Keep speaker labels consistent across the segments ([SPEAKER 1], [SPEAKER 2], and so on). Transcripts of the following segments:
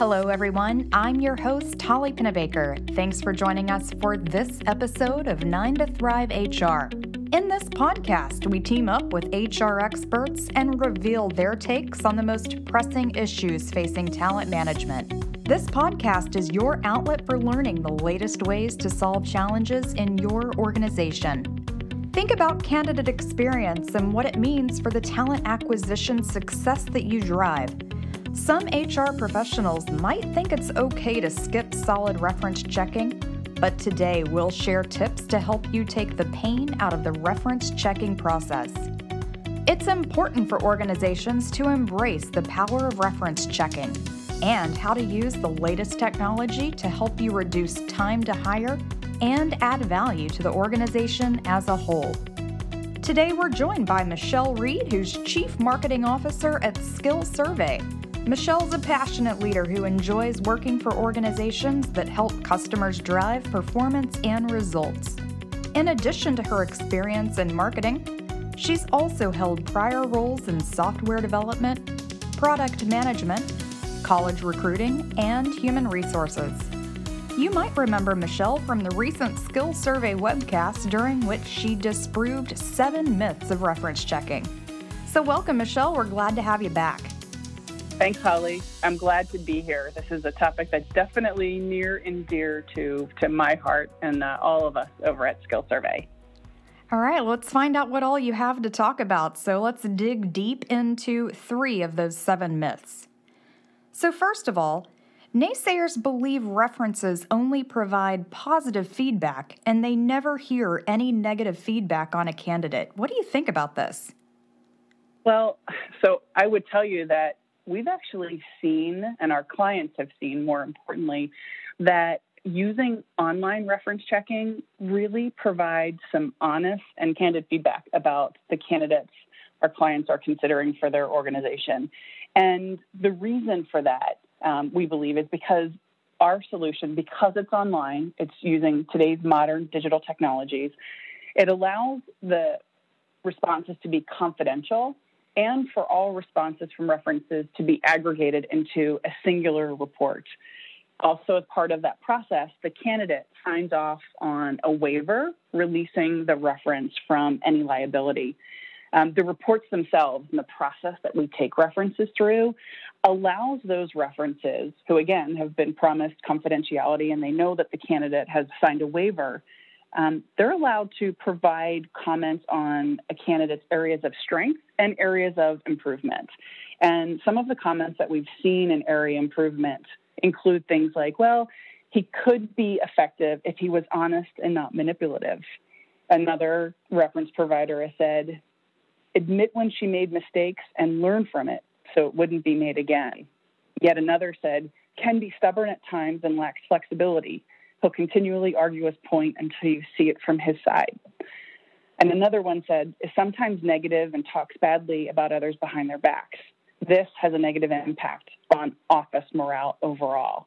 [SPEAKER 1] Hello, everyone. I'm your host, Holly Pennebaker. Thanks for joining us for this episode of 9 to Thrive HR. In this podcast, we team up with HR experts and reveal their takes on the most pressing issues facing talent management. This podcast is your outlet for learning the latest ways to solve challenges in your organization. Think about candidate experience and what it means for the talent acquisition success that you drive. Some HR professionals might think it's okay to skip solid reference checking, but today we'll share tips to help you take the pain out of the reference checking process. It's important for organizations to embrace the power of reference checking and how to use the latest technology to help you reduce time to hire and add value to the organization as a whole. Today, we're joined by Michelle Reed, who's Chief Marketing Officer at SkillSurvey. Michelle's a passionate leader who enjoys working for organizations that help customers drive performance and results. In addition to her experience in marketing, she's also held prior roles in software development, product management, college recruiting, and human resources. You might remember Michelle from the recent SkillSurvey webcast during which she disproved seven myths of reference checking. So, welcome, Michelle. We're glad to have you back.
[SPEAKER 2] Thanks, Holly. I'm glad to be here. This is a topic that's definitely near and dear to, to my heart and uh, all of us over at SkillSurvey.
[SPEAKER 1] All right, let's find out what all you have to talk about. So let's dig deep into three of those seven myths. So, first of all, naysayers believe references only provide positive feedback and they never hear any negative feedback on a candidate. What do you think about this?
[SPEAKER 2] Well, so I would tell you that we've actually seen, and our clients have seen more importantly, that using online reference checking really provides some honest and candid feedback about the candidates our clients are considering for their organization. And the reason for that, um, we believe, is because our solution, because it's online, it's using today's modern digital technologies, it allows the responses to be confidential and for all responses from references to be aggregated into a singular report. Also, as part of that process, the candidate signs off on a waiver releasing the reference from any liability. Um, the reports themselves and the process that we take references through allows those references, who again have been promised confidentiality and they know that the candidate has signed a waiver, um, they're allowed to provide comments on a candidate's areas of strength and areas of improvement. And some of the comments that we've seen in area improvement include things like, well, he could be effective if he was honest and not manipulative. Another reference provider has said, admit when she made mistakes and learn from it so it wouldn't be made again. Yet another said, can be stubborn at times and lacks flexibility. He'll continually argue his point until you see it from his side. And another one said, is sometimes negative and talks badly about others behind their backs. This has a negative impact on office morale overall.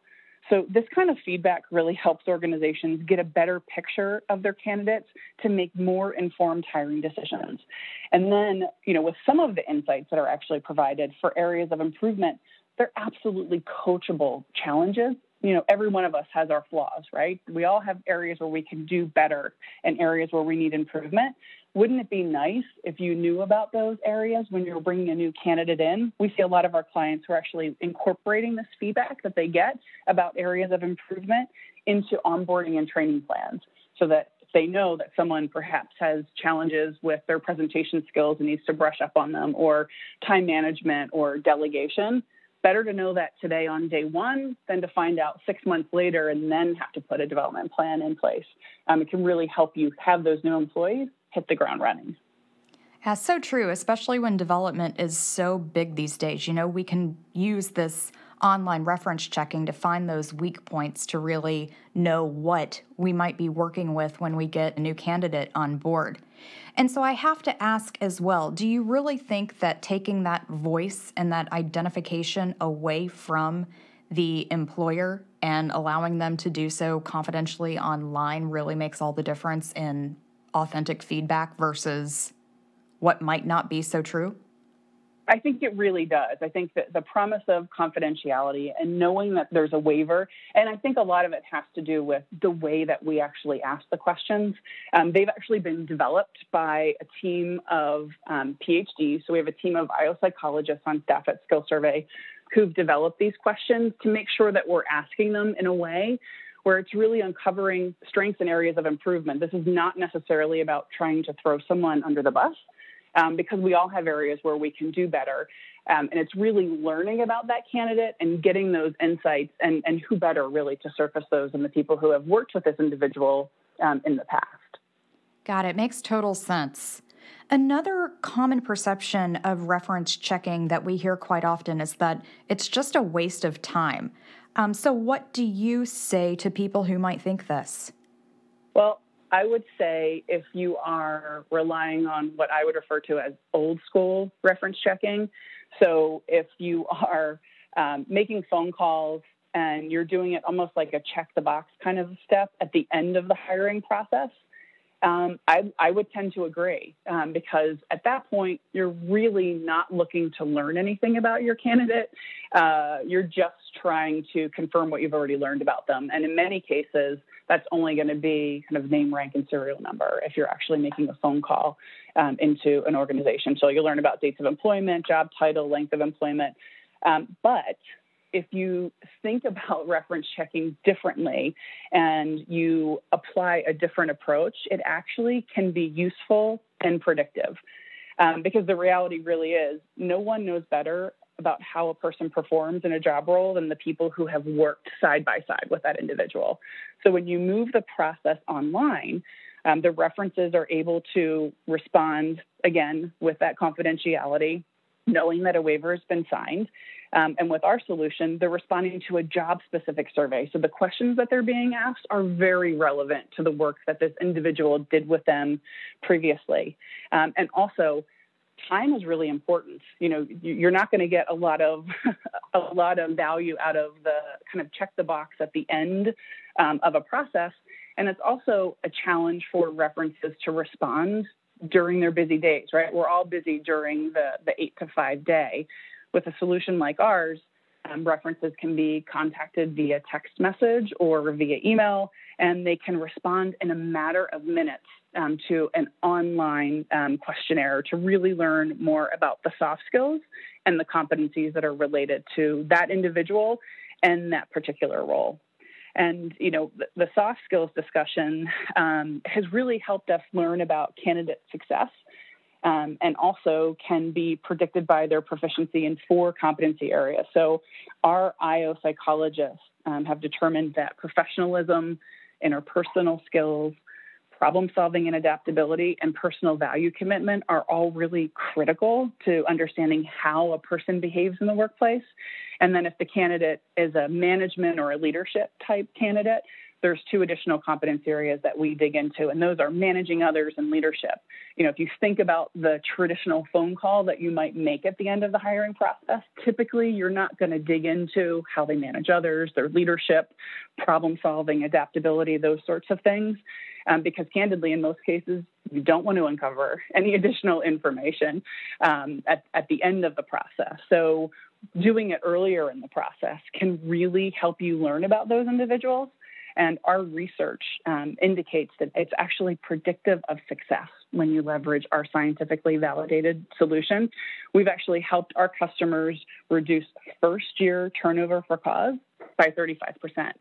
[SPEAKER 2] So, this kind of feedback really helps organizations get a better picture of their candidates to make more informed hiring decisions. And then, you know, with some of the insights that are actually provided for areas of improvement, they're absolutely coachable challenges you know, every one of us has our flaws, right? We all have areas where we can do better and areas where we need improvement. Wouldn't it be nice if you knew about those areas when you're bringing a new candidate in? We see a lot of our clients who are actually incorporating this feedback that they get about areas of improvement into onboarding and training plans so that they know that someone perhaps has challenges with their presentation skills and needs to brush up on them or time management or delegation better to know that today on day one than to find out six months later and then have to put a development plan in place. Um, it can really help you have those new employees hit the ground running.
[SPEAKER 1] Yeah, so true, especially when development is so big these days. You know, we can use this online reference checking to find those weak points to really know what we might be working with when we get a new candidate on board. And so I have to ask as well do you really think that taking that voice and that identification away from the employer and allowing them to do so confidentially online really makes all the difference in authentic feedback versus what might not be so true?
[SPEAKER 2] I think it really does. I think that the promise of confidentiality and knowing that there's a waiver, and I think a lot of it has to do with the way that we actually ask the questions. Um, they've actually been developed by a team of um, PhDs. So we have a team of IO psychologists on staff at SkillSurvey who've developed these questions to make sure that we're asking them in a way where it's really uncovering strengths and areas of improvement. This is not necessarily about trying to throw someone under the bus um, because we all have areas where we can do better. Um, and it's really learning about that candidate and getting those insights, and, and who better really to surface those than the people who have worked with this individual um, in the past.
[SPEAKER 1] Got it. Makes total sense. Another common perception of reference checking that we hear quite often is that it's just a waste of time. Um, so, what do you say to people who might think this?
[SPEAKER 2] Well, I would say if you are relying on what I would refer to as old school reference checking, so if you are um, making phone calls and you're doing it almost like a check the box kind of step at the end of the hiring process, um, I, I, would tend to agree um, because at that point, you're really not looking to learn anything about your candidate. Uh, you're just trying to confirm what you've already learned about them. And in many cases, that's only going to be kind of name, rank, and serial number if you're actually making a phone call um, into an organization. So you'll learn about dates of employment, job title, length of employment. Um, but if you think about reference checking differently and you apply a different approach, it actually can be useful and predictive. Um, because the reality really is no one knows better about how a person performs in a job role than the people who have worked side by side with that individual. So when you move the process online, um, the references are able to respond again with that confidentiality, knowing that a waiver has been signed. Um, and with our solution, they're responding to a job specific survey. So the questions that they're being asked are very relevant to the work that this individual did with them previously. Um, and also, time is really important. You know, you're not going to get a lot of a lot of value out of the kind of check the box at the end um, of a process. And it's also a challenge for references to respond during their busy days, right? We're all busy during the, the eight to five day. With a solution like ours, um, references can be contacted via text message or via email, and they can respond in a matter of minutes um, to an online um, questionnaire to really learn more about the soft skills and the competencies that are related to that individual and that particular role. And you know, the, the soft skills discussion um, has really helped us learn about candidate success um, and also can be predicted by their proficiency in four competency areas. So, our IO psychologists um, have determined that professionalism, interpersonal skills, problem solving and adaptability, and personal value commitment are all really critical to understanding how a person behaves in the workplace. And then, if the candidate is a management or a leadership type candidate, there's two additional competence areas that we dig into, and those are managing others and leadership. You know, if you think about the traditional phone call that you might make at the end of the hiring process, typically you're not going to dig into how they manage others, their leadership, problem solving, adaptability, those sorts of things. Um, because candidly, in most cases, you don't want to uncover any additional information um, at, at the end of the process. So, doing it earlier in the process can really help you learn about those individuals and our research um, indicates that it's actually predictive of success when you leverage our scientifically validated solution. We've actually helped our customers reduce first year turnover for cause by 35%.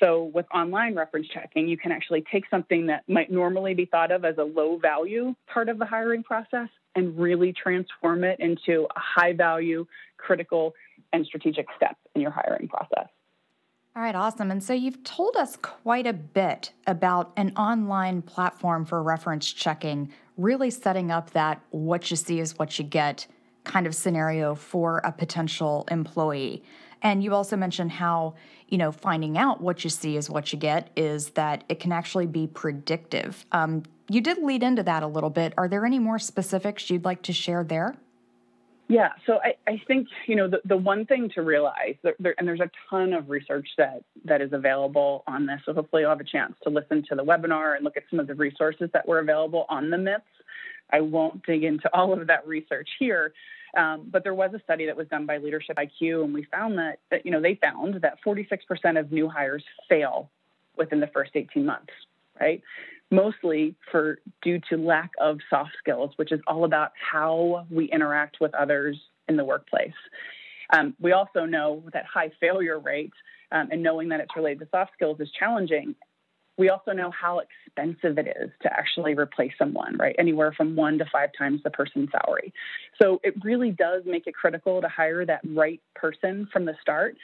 [SPEAKER 2] So, with online reference checking, you can actually take something that might normally be thought of as a low value part of the hiring process and really transform it into a high value, critical, and strategic step in your hiring process.
[SPEAKER 1] All right, awesome. And so you've told us quite a bit about an online platform for reference checking, really setting up that what you see is what you get kind of scenario for a potential employee. And you also mentioned how, you know, finding out what you see is what you get is that it can actually be predictive. Um, you did lead into that a little bit. Are there any more specifics you'd like to share there?
[SPEAKER 2] Yeah, so I, I think you know the, the one thing to realize, there, and there's a ton of research that that is available on this. So hopefully you'll have a chance to listen to the webinar and look at some of the resources that were available on the myths. I won't dig into all of that research here, Um, but there was a study that was done by Leadership IQ, and we found that, that you know they found that 46% of new hires fail within the first 18 months, right? Mostly for due to lack of soft skills, which is all about how we interact with others in the workplace. Um, we also know that high failure rate um, and knowing that it's related to soft skills is challenging. We also know how expensive it is to actually replace someone, right? Anywhere from one to five times the person's salary. So it really does make it critical to hire that right person from the start.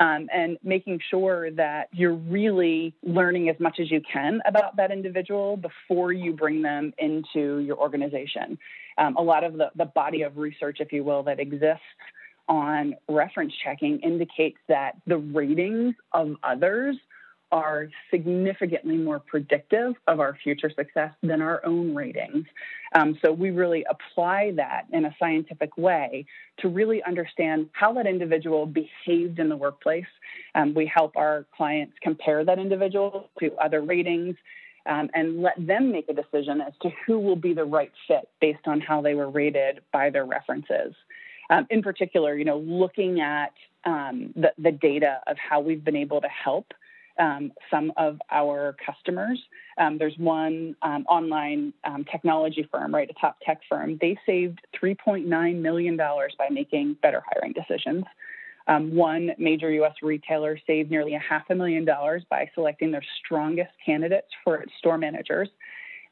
[SPEAKER 2] Um, and making sure that you're really learning as much as you can about that individual before you bring them into your organization. Um, a lot of the, the body of research, if you will, that exists on reference checking indicates that the ratings of others are significantly more predictive of our future success than our own ratings. Um, so we really apply that in a scientific way to really understand how that individual behaved in the workplace. Um, we help our clients compare that individual to other ratings. Um, and let them make a decision as to who will be the right fit based on how they were rated by their references. Um, in particular, you know, looking at um, the, the data of how we've been able to help um, some of our customers. Um, there's one um, online um, technology firm, right, a top tech firm. They saved $3.9 million by making better hiring decisions. Um, one major U.S. retailer saved nearly a half a million dollars by selecting their strongest candidates for its store managers.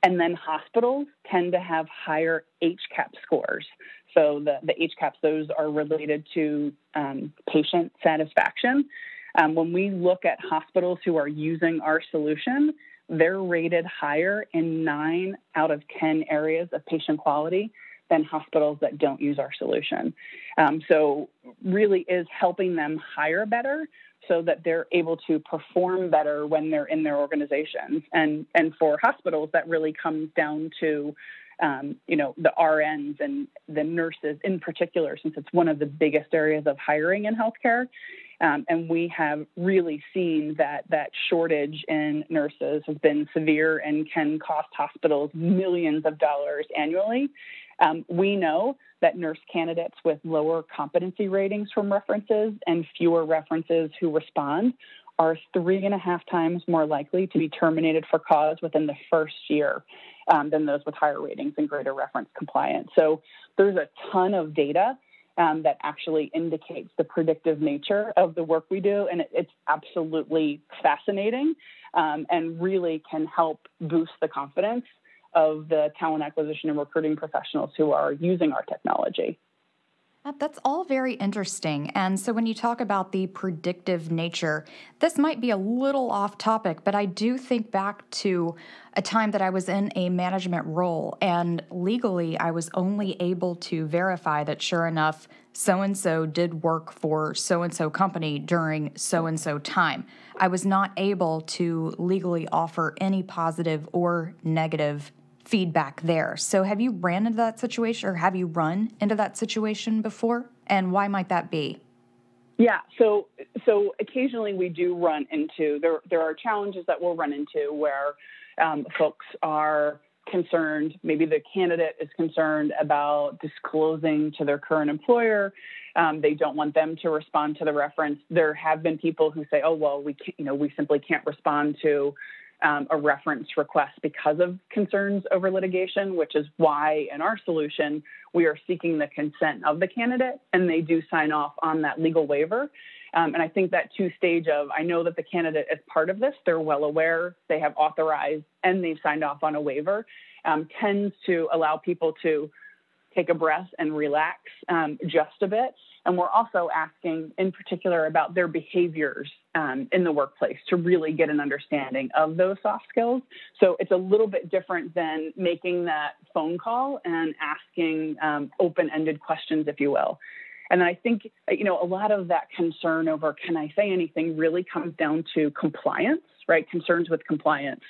[SPEAKER 2] And then hospitals tend to have higher HCAHPS scores. So the, the HCAHPS, those are related to um, patient satisfaction. Um, when we look at hospitals who are using our solution, they're rated higher in nine out of 10 areas of patient quality than hospitals that don't use our solution. Um, so, really is helping them hire better so that they're able to perform better when they're in their organizations. And, and for hospitals, that really comes down to um, you know, the RNs and the nurses in particular, since it's one of the biggest areas of hiring in healthcare. Um, and we have really seen that that shortage in nurses has been severe and can cost hospitals millions of dollars annually. Um, we know that nurse candidates with lower competency ratings from references and fewer references who respond are three and a half times more likely to be terminated for cause within the first year um, than those with higher ratings and greater reference compliance. So there's a ton of data um, that actually indicates the predictive nature of the work we do, and it, it's absolutely fascinating um, and really can help boost the confidence of the talent acquisition and recruiting professionals who are using our technology.
[SPEAKER 1] That's all very interesting. And so, when you talk about the predictive nature, this might be a little off topic, but I do think back to a time that I was in a management role, and legally, I was only able to verify that, sure enough, so and so did work for so and so company during so and so time. I was not able to legally offer any positive or negative feedback there. So, have you ran into that situation or have you run into that situation before? And why might that be?
[SPEAKER 2] Yeah, so so occasionally we do run into there. There are challenges that we'll run into where um, folks are concerned. Maybe the candidate is concerned about disclosing to their current employer. Um, they don't want them to respond to the reference. There have been people who say, "Oh, well, we can't, you know we simply can't respond to um, a reference request because of concerns over litigation, which is why in our solution we are seeking the consent of the candidate and they do sign off on that legal waiver. Um, and I think that two stage of I know that the candidate is part of this, they're well aware, they have authorized, and they've signed off on a waiver, um, tends to allow people to take a breath and relax um, just a bit. And we're also asking, in particular, about their behaviors um, in the workplace to really get an understanding of those soft skills. So it's a little bit different than making that phone call and asking um, open ended questions, if you will. And I think, you know, a lot of that concern over can I say anything really comes down to compliance, right? Concerns with compliance.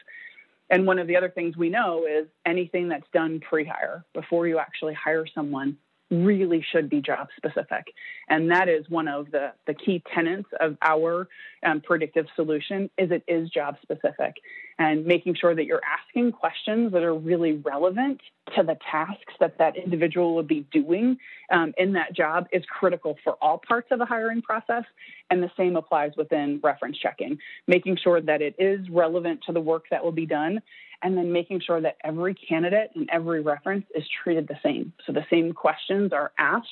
[SPEAKER 2] And one of the other things we know is anything that's done pre hire, before you actually hire someone, really should be job specific. And that is one of the, the key tenets of our um, predictive solution is it is job specific and making sure that you're asking questions that are really relevant to the tasks that that individual would be doing um, in that job is critical for all parts of the hiring process. And the same applies within reference checking, making sure that it is relevant to the work that will be done and then making sure that every candidate and every reference is treated the same. So the same questions are asked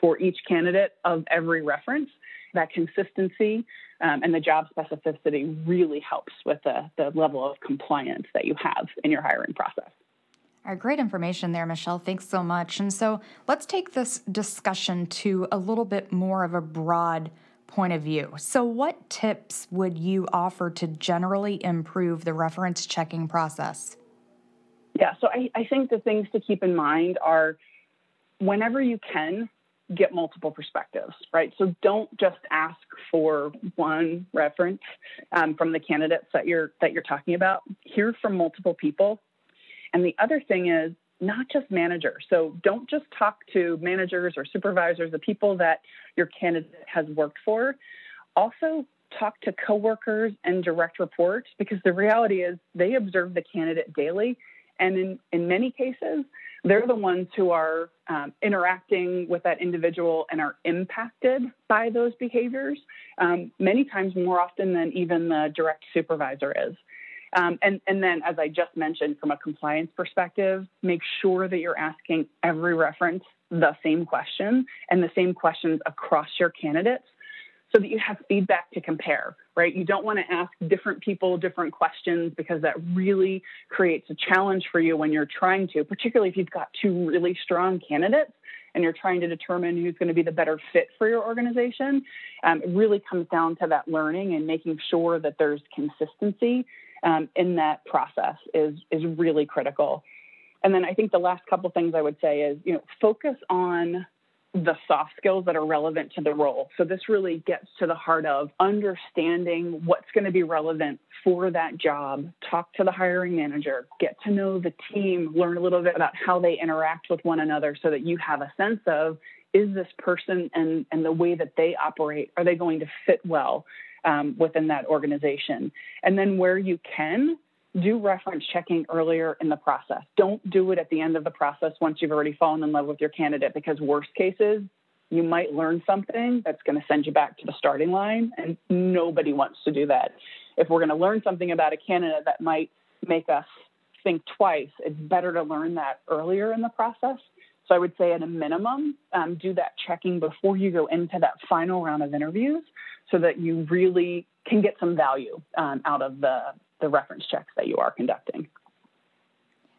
[SPEAKER 2] for each candidate of every reference. That consistency um, and the job specificity really helps with the, the level of compliance that you have in your hiring process.
[SPEAKER 1] Great information there, Michelle. Thanks so much. And so let's take this discussion to a little bit more of a broad point of view. So, what tips would you offer to generally improve the reference checking process?
[SPEAKER 2] Yeah, so I, I think the things to keep in mind are whenever you can, get multiple perspectives, right? So don't just ask for one reference um, from the candidates that you're that you're talking about. Hear from multiple people. And the other thing is not just managers. So don't just talk to managers or supervisors, the people that your candidate has worked for. Also talk to coworkers and direct reports because the reality is they observe the candidate daily. And in, in many cases, they're the ones who are um, interacting with that individual and are impacted by those behaviors, um, many times more often than even the direct supervisor is. Um, and, and then, as I just mentioned, from a compliance perspective, make sure that you're asking every reference the same question and the same questions across your candidates so that you have feedback to compare, right? You don't want to ask different people different questions because that really creates a challenge for you when you're trying to, particularly if you've got two really strong candidates and you're trying to determine who's going to be the better fit for your organization. Um, it really comes down to that learning and making sure that there's consistency um, in that process is is really critical. And then I think the last couple things I would say is, you know, focus on the soft skills that are relevant to the role. So this really gets to the heart of understanding what's going to be relevant for that job. Talk to the hiring manager, get to know the team, learn a little bit about how they interact with one another so that you have a sense of is this person and, and the way that they operate, are they going to fit well um, within that organization? And then where you can, do reference checking earlier in the process. Don't do it at the end of the process once you've already fallen in love with your candidate because worst cases, you might learn something that's going to send you back to the starting line and nobody wants to do that. If we're going to learn something about a candidate that might make us think twice, it's better to learn that earlier in the process. So I would say at a minimum, um, do that checking before you go into that final round of interviews so that you really can get some value um, out of the the reference checks that you are conducting.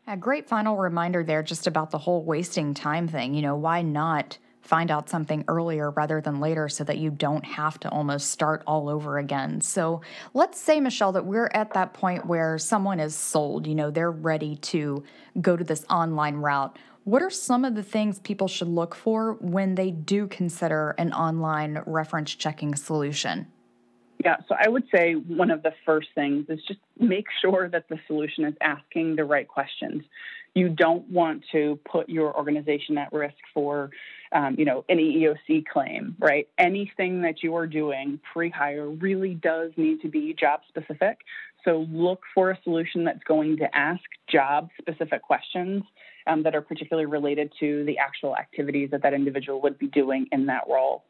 [SPEAKER 1] A great final reminder there just about the whole wasting time thing. You know, why not find out something earlier rather than later so that you don't have to almost start all over again? So let's say, Michelle, that we're at that point where someone is sold, you know, they're ready to go to this online route. What are some of the things people should look for when they do consider an online reference checking solution?
[SPEAKER 2] Yeah, so I would say one of the first things is just make sure that the solution is asking the right questions. You don't want to put your organization at risk for, um, you know, any EEOC claim, right? Anything that you are doing pre-hire really does need to be job specific. So look for a solution that's going to ask job specific questions um, that are particularly related to the actual activities that that individual would be doing in that role.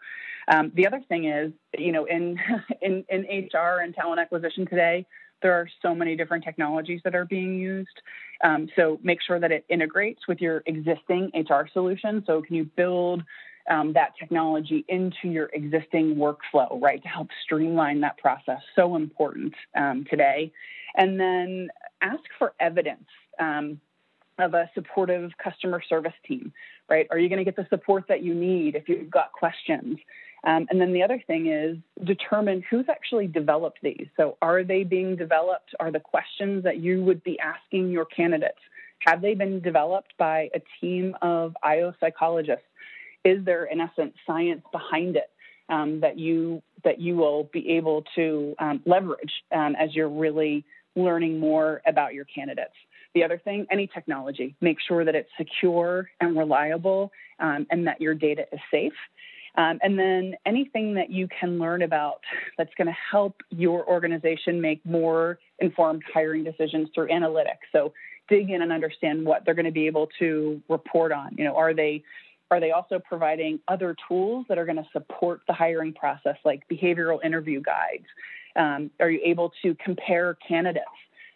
[SPEAKER 2] Um, the other thing is, you know, in, in, in HR and talent acquisition today, there are so many different technologies that are being used. Um, so make sure that it integrates with your existing HR solution. So can you build um, that technology into your existing workflow, right, to help streamline that process? So important um, today. And then ask for evidence. Um, of a supportive customer service team, right? Are you going to get the support that you need if you've got questions? Um, and then the other thing is determine who's actually developed these. So, are they being developed? Are the questions that you would be asking your candidates have they been developed by a team of IO psychologists? Is there, in essence, science behind it um, that you that you will be able to um, leverage um, as you're really learning more about your candidates? The other thing, any technology, make sure that it's secure and reliable um, and that your data is safe. Um, and then anything that you can learn about that's going to help your organization make more informed hiring decisions through analytics. So dig in and understand what they're going to be able to report on. You know, are they are they also providing other tools that are going to support the hiring process, like behavioral interview guides? Um, are you able to compare candidates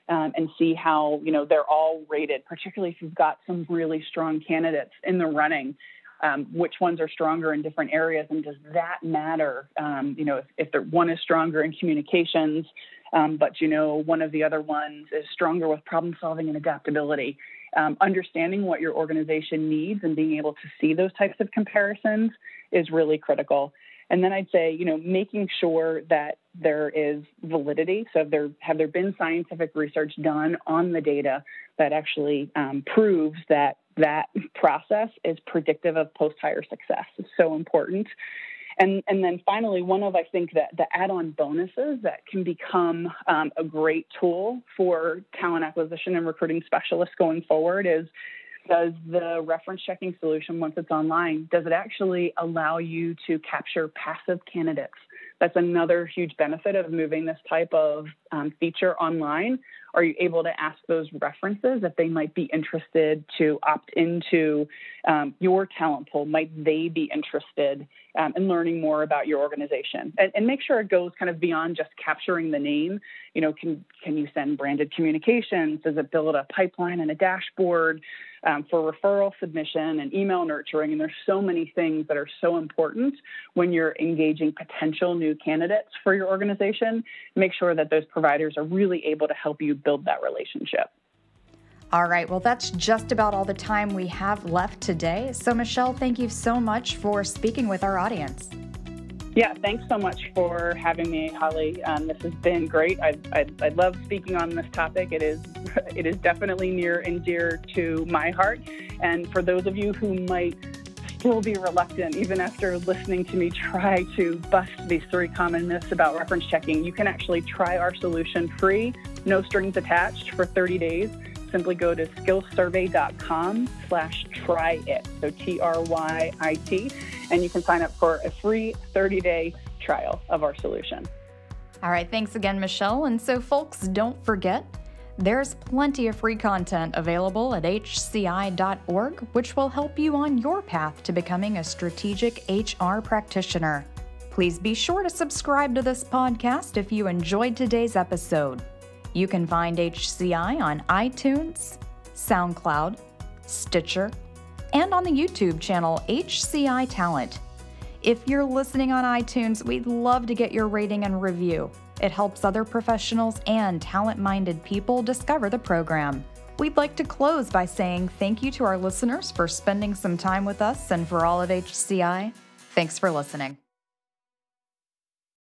[SPEAKER 2] um, and see how you know they're all rated, particularly if you've got some really strong candidates in the running? Um, which ones are stronger in different areas, and does that matter? Um, you know, if, if one is stronger in communications, um, but you know one of the other ones is stronger with problem solving and adaptability. Um, understanding what your organization needs and being able to see those types of comparisons is really critical. And then I'd say, you know, making sure that there is validity. So, there have there been scientific research done on the data that actually um, proves that that process is predictive of post hire success? It's so important. And, and then finally, one of I think that the add-on bonuses that can become um, a great tool for talent acquisition and recruiting specialists going forward is does the reference checking solution, once it's online, does it actually allow you to capture passive candidates? That's another huge benefit of moving this type of um, feature online. Are you able to ask those references if they might be interested to opt into um, your talent pool? Might they be interested um, in learning more about your organization? And, and, make sure it goes kind of beyond just capturing the name. You know, can can you send branded communications? Does it build a pipeline and a dashboard? um, for referral submission and email nurturing. And there's so many things that are so important when you're engaging potential new candidates for your organization. Make sure that those providers are really able to help you build that relationship.
[SPEAKER 1] All right, well, that's just about all the time we have left today. So, Michelle, thank you so much for speaking with our audience.
[SPEAKER 2] Yeah, thanks so much for having me, Holly. Um, this has been great. I, I, I love speaking on this topic. It is it is definitely near and dear to my heart. And for those of you who might still be reluctant, even after listening to me try to bust these three common myths about reference checking, you can actually try our solution free, no strings attached, for 30 days simply go to skillsurvey.com slash try it. So T R Y I T. And you can sign up for a free 30 day trial of our solution.
[SPEAKER 1] All right. Thanks again, Michelle. And so, folks, don't forget there's plenty of free content available at hci.org, which will help you on your path to becoming a strategic HR practitioner. Please be sure to subscribe to this podcast if you enjoyed today's episode. You can find HCI on iTunes, SoundCloud, Stitcher, and on the YouTube channel HCI Talent. If you're listening on iTunes, we'd love to get your rating and review. It helps other professionals and talent minded people discover the program. We'd like to close by saying thank you to our listeners for spending some time with us and for all of HCI. Thanks for listening.